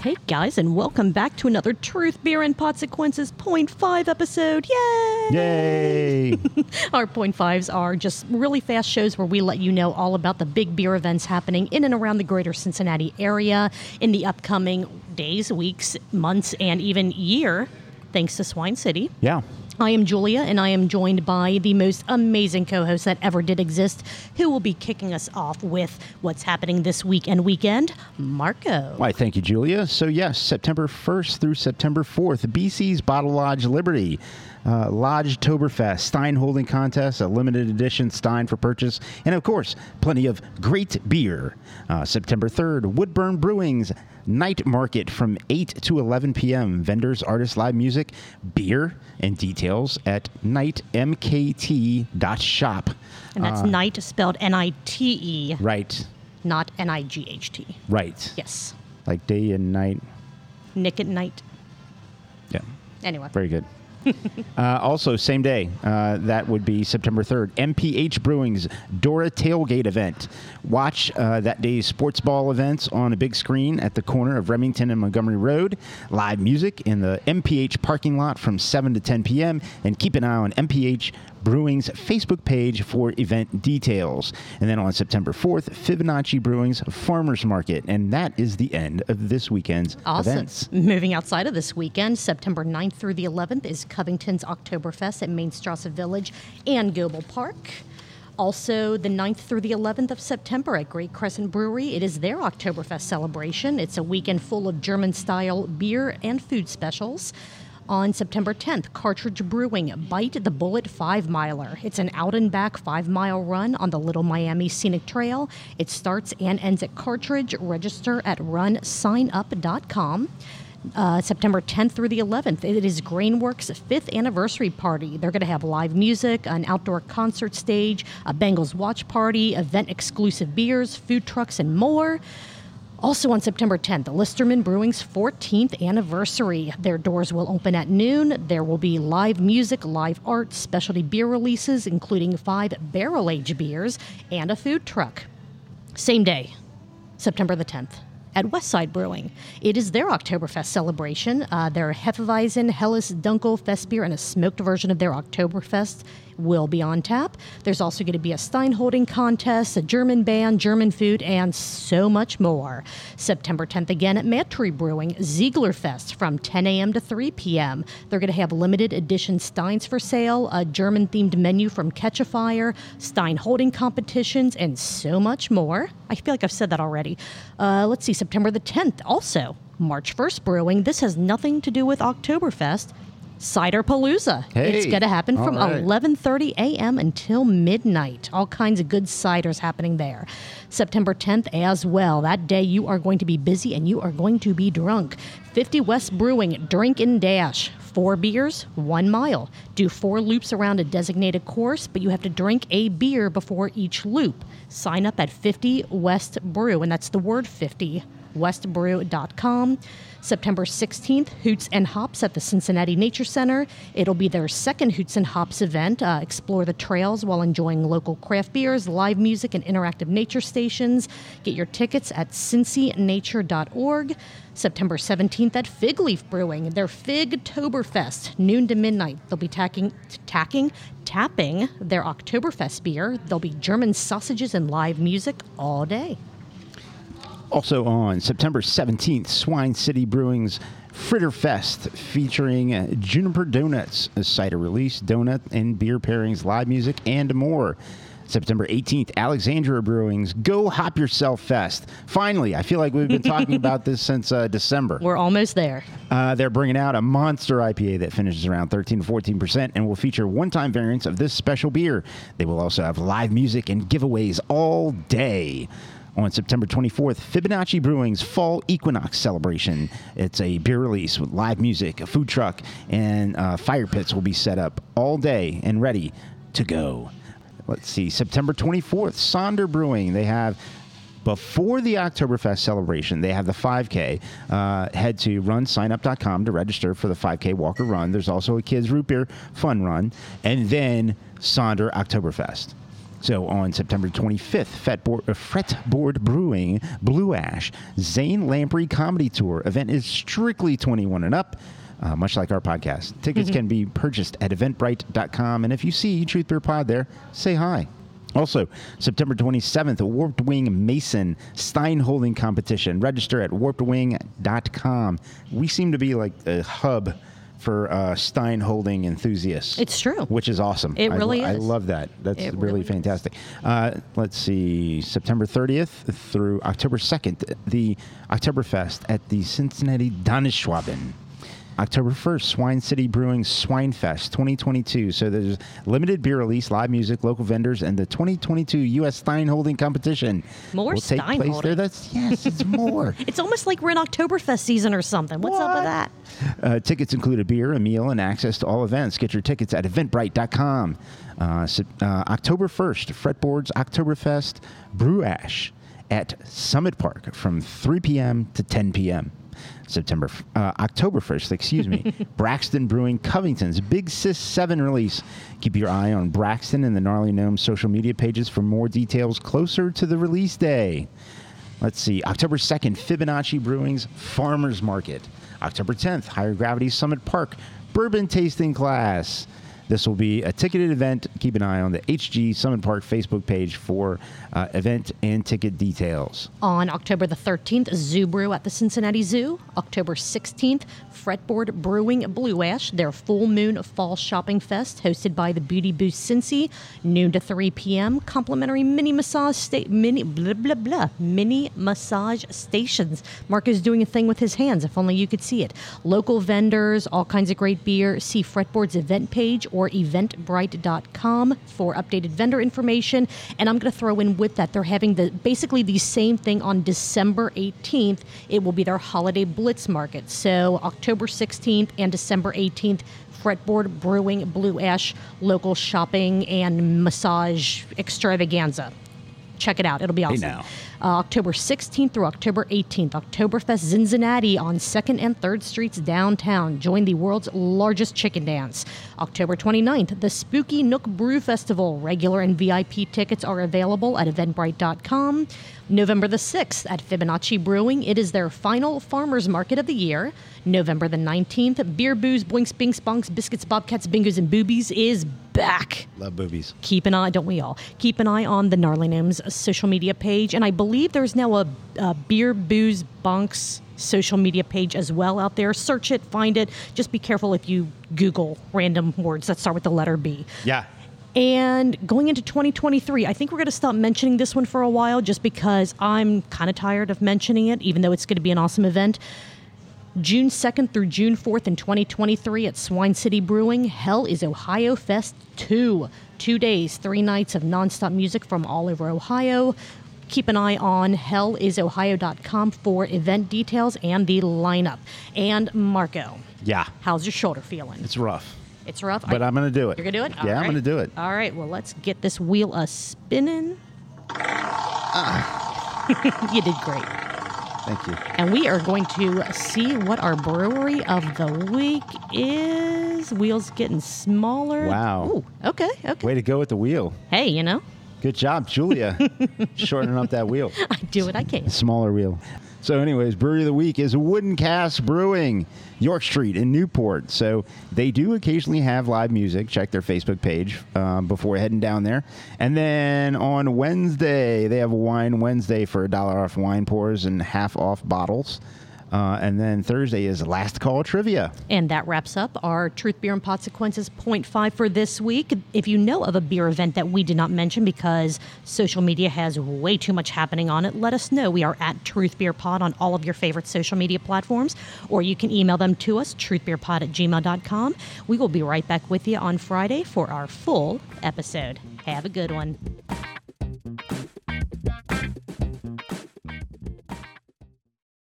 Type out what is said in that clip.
Hey guys, and welcome back to another Truth Beer and Point Five episode. Yay! Yay! Our Point Fives are just really fast shows where we let you know all about the big beer events happening in and around the greater Cincinnati area in the upcoming days, weeks, months, and even year, thanks to Swine City. yeah. I am Julia, and I am joined by the most amazing co host that ever did exist, who will be kicking us off with what's happening this week and weekend, Marco. Why, thank you, Julia. So, yes, September 1st through September 4th, BC's Bottle Lodge Liberty. Uh, Lodge Toberfest, Stein Holding Contest, a limited edition Stein for purchase, and of course, plenty of great beer. Uh, September 3rd, Woodburn Brewing's Night Market from 8 to 11 p.m. Vendors, artists, live music, beer, and details at nightmkt.shop. And that's night spelled N I T E, Right, not N I G H T. right. Yes. Like day and night. Nick at night. Yeah. Anyway. Very good. uh, also, same day, uh, that would be September 3rd, MPH Brewing's Dora Tailgate event. Watch uh, that day's sports ball events on a big screen at the corner of Remington and Montgomery Road. Live music in the MPH parking lot from 7 to 10 p.m. And keep an eye on MPH Brewing's Facebook page for event details. And then on September 4th, Fibonacci Brewing's Farmers Market. And that is the end of this weekend's Awesome. events. Moving outside of this weekend, September 9th through the 11th is Covington's Oktoberfest at Main Strasse Village and Goebel Park. Also, the 9th through the 11th of September at Great Crescent Brewery, it is their Oktoberfest celebration. It's a weekend full of German style beer and food specials. On September 10th, Cartridge Brewing Bite the Bullet 5 Miler. It's an out and back 5 mile run on the Little Miami Scenic Trail. It starts and ends at Cartridge. Register at runsignup.com. Uh, September 10th through the 11th. It is Grainworks' fifth anniversary party. They're going to have live music, an outdoor concert stage, a Bengals watch party, event exclusive beers, food trucks, and more. Also on September 10th, the Listerman Brewing's 14th anniversary. Their doors will open at noon. There will be live music, live art, specialty beer releases, including five barrel aged beers, and a food truck. Same day, September the 10th. At Westside Brewing. It is their Oktoberfest celebration. Uh, their Hefeweizen, Helles, Dunkel, Fest beer, and a smoked version of their Oktoberfest will be on tap. There's also going to be a Stein holding contest, a German band, German food, and so much more. September 10th again at MadTree Brewing, Ziegler Fest from 10 a.m. to 3 p.m. They're going to have limited edition Steins for sale, a German themed menu from Catch a Fire, Stein holding competitions, and so much more. I feel like I've said that already. Uh, let's see, September the 10th also. March 1st Brewing. This has nothing to do with Oktoberfest. Cider Palooza. It's going to happen from right. 11:30 a.m. until midnight. All kinds of good ciders happening there. September 10th as well. That day you are going to be busy and you are going to be drunk. 50 West Brewing Drink and Dash. Four beers, one mile. Do four loops around a designated course, but you have to drink a beer before each loop. Sign up at 50 West Brew, and that's the word 50 westbrew.com. September 16th, Hoots and Hops at the Cincinnati Nature Center. It'll be their second Hoots and Hops event. Uh, explore the trails while enjoying local craft beers, live music, and interactive nature stations. Get your tickets at cincynature.org. September 17th at Fig Leaf Brewing, their Fig Toberfest, noon to midnight. They'll be tacking, tacking, tapping their Oktoberfest beer. There'll be German sausages and live music all day. Also on September 17th, Swine City Brewing's Fritter Fest featuring Juniper Donuts, a cider release, donut and beer pairings, live music, and more. September 18th, Alexandria Brewing's Go Hop Yourself Fest. Finally, I feel like we've been talking about this since uh, December. We're almost there. Uh, they're bringing out a monster IPA that finishes around 13 to 14 percent and will feature one-time variants of this special beer. They will also have live music and giveaways all day. On September 24th, Fibonacci Brewing's Fall Equinox celebration. It's a beer release with live music, a food truck, and uh, fire pits will be set up all day and ready to go. Let's see, September 24th, Sonder Brewing. They have before the Oktoberfest celebration, they have the 5K. Uh, head to runsignup.com to register for the 5K Walker Run. There's also a kids root beer fun run, and then Sonder Oktoberfest. So on September 25th, Fretboard, uh, Fretboard Brewing, Blue Ash, Zane Lamprey Comedy Tour. Event is strictly 21 and up. Uh, much like our podcast. Tickets can be purchased at eventbrite.com. And if you see Truth Beer Pod there, say hi. Also, September 27th, a Warped Wing Mason Stein Holding Competition. Register at warpedwing.com. We seem to be like a hub for uh, Stein Holding enthusiasts. It's true. Which is awesome. It I- really is. I love that. That's really really fantastic. Uh, let's see, September 30th through October 2nd, the Oktoberfest at the Cincinnati Donauschwaben. October 1st, Swine City Brewing Swinefest 2022. So there's limited beer release, live music, local vendors, and the 2022 U.S. Stein Holding Competition More will take Stein place holding. there. That's yes, it's more. It's almost like we're in Oktoberfest season or something. What's up with that? Uh, tickets include a beer, a meal, and access to all events. Get your tickets at eventbrite.com. Uh, uh, October 1st, Fretboards Oktoberfest Brew Ash at Summit Park from 3 p.m. to 10 p.m. September, uh, October 1st, excuse me. Braxton Brewing Covington's Big Sis 7 release. Keep your eye on Braxton and the Gnarly Gnome social media pages for more details closer to the release day. Let's see. October 2nd, Fibonacci Brewing's Farmers Market. October 10th, Higher Gravity Summit Park Bourbon Tasting Class. This will be a ticketed event. Keep an eye on the HG Summit Park Facebook page for uh, event and ticket details. On October the 13th, Zoo Brew at the Cincinnati Zoo. October 16th, Fretboard Brewing Blue Ash, their full moon fall shopping fest hosted by the Beauty Boost Cincy, noon to 3 p.m. Complimentary mini massage sta- mini blah blah blah mini massage stations. Marco's doing a thing with his hands. If only you could see it. Local vendors, all kinds of great beer. See Fretboard's event page or eventbrite.com for updated vendor information. And I'm going to throw in with that they're having the basically the same thing on December 18th. It will be their holiday blitz market. So October 16th and December 18th. Fretboard Brewing Blue Ash local shopping and massage extravaganza. Check it out. It'll be awesome. now. Uh, October 16th through October 18th, Oktoberfest Cincinnati on 2nd and 3rd Streets downtown. Join the world's largest chicken dance. October 29th, the Spooky Nook Brew Festival. Regular and VIP tickets are available at eventbrite.com. November the 6th at Fibonacci Brewing, it is their final farmers market of the year. November the 19th, Beer Booze, Boinks, Binks, Bonks, Biscuits, Bobcats, Bingos, and Boobies is back Love boobies. keep an eye, don't we all? Keep an eye on the Gnarly Gnomes social media page. And I believe there's now a, a Beer Booze Bunks social media page as well out there. Search it, find it. Just be careful if you Google random words that start with the letter B. Yeah. And going into 2023, I think we're going to stop mentioning this one for a while just because I'm kind of tired of mentioning it, even though it's going to be an awesome event. June 2nd through June 4th in 2023 at Swine City Brewing, Hell is Ohio Fest 2. Two days, three nights of nonstop music from all over Ohio. Keep an eye on hellisohio.com for event details and the lineup. And Marco, Yeah. how's your shoulder feeling? It's rough, It's rough. but Are- I'm going to do it. you're gonna do it? Yeah, All I'm going to do it. All right. Well, let's get this wheel a spinning. Ah. you did great. Thank you. And we are going to see what our brewery of the week is. Wheels getting smaller. Wow. Ooh, okay. Okay. Way to go with the wheel. Hey, you know, Good job, Julia. Shortening up that wheel. I do what I can. smaller wheel. So, anyways, brewery of the week is Wooden Cask Brewing, York Street in Newport. So they do occasionally have live music. Check their Facebook page um, before heading down there. And then on Wednesday, they have Wine Wednesday for a dollar off wine pours and half off bottles. Uh, and then Thursday is Last Call Trivia. And that wraps up our Truth Beer and Consequences point five for this week. If you know of a beer event that we did not mention because social media has way too much happening on it, let us know. We are at Truth Beer Pod on all of your favorite social media platforms, or you can email them to us, truthbeerpod at gmail.com. We will be right back with you on Friday for our full episode. Have a good one.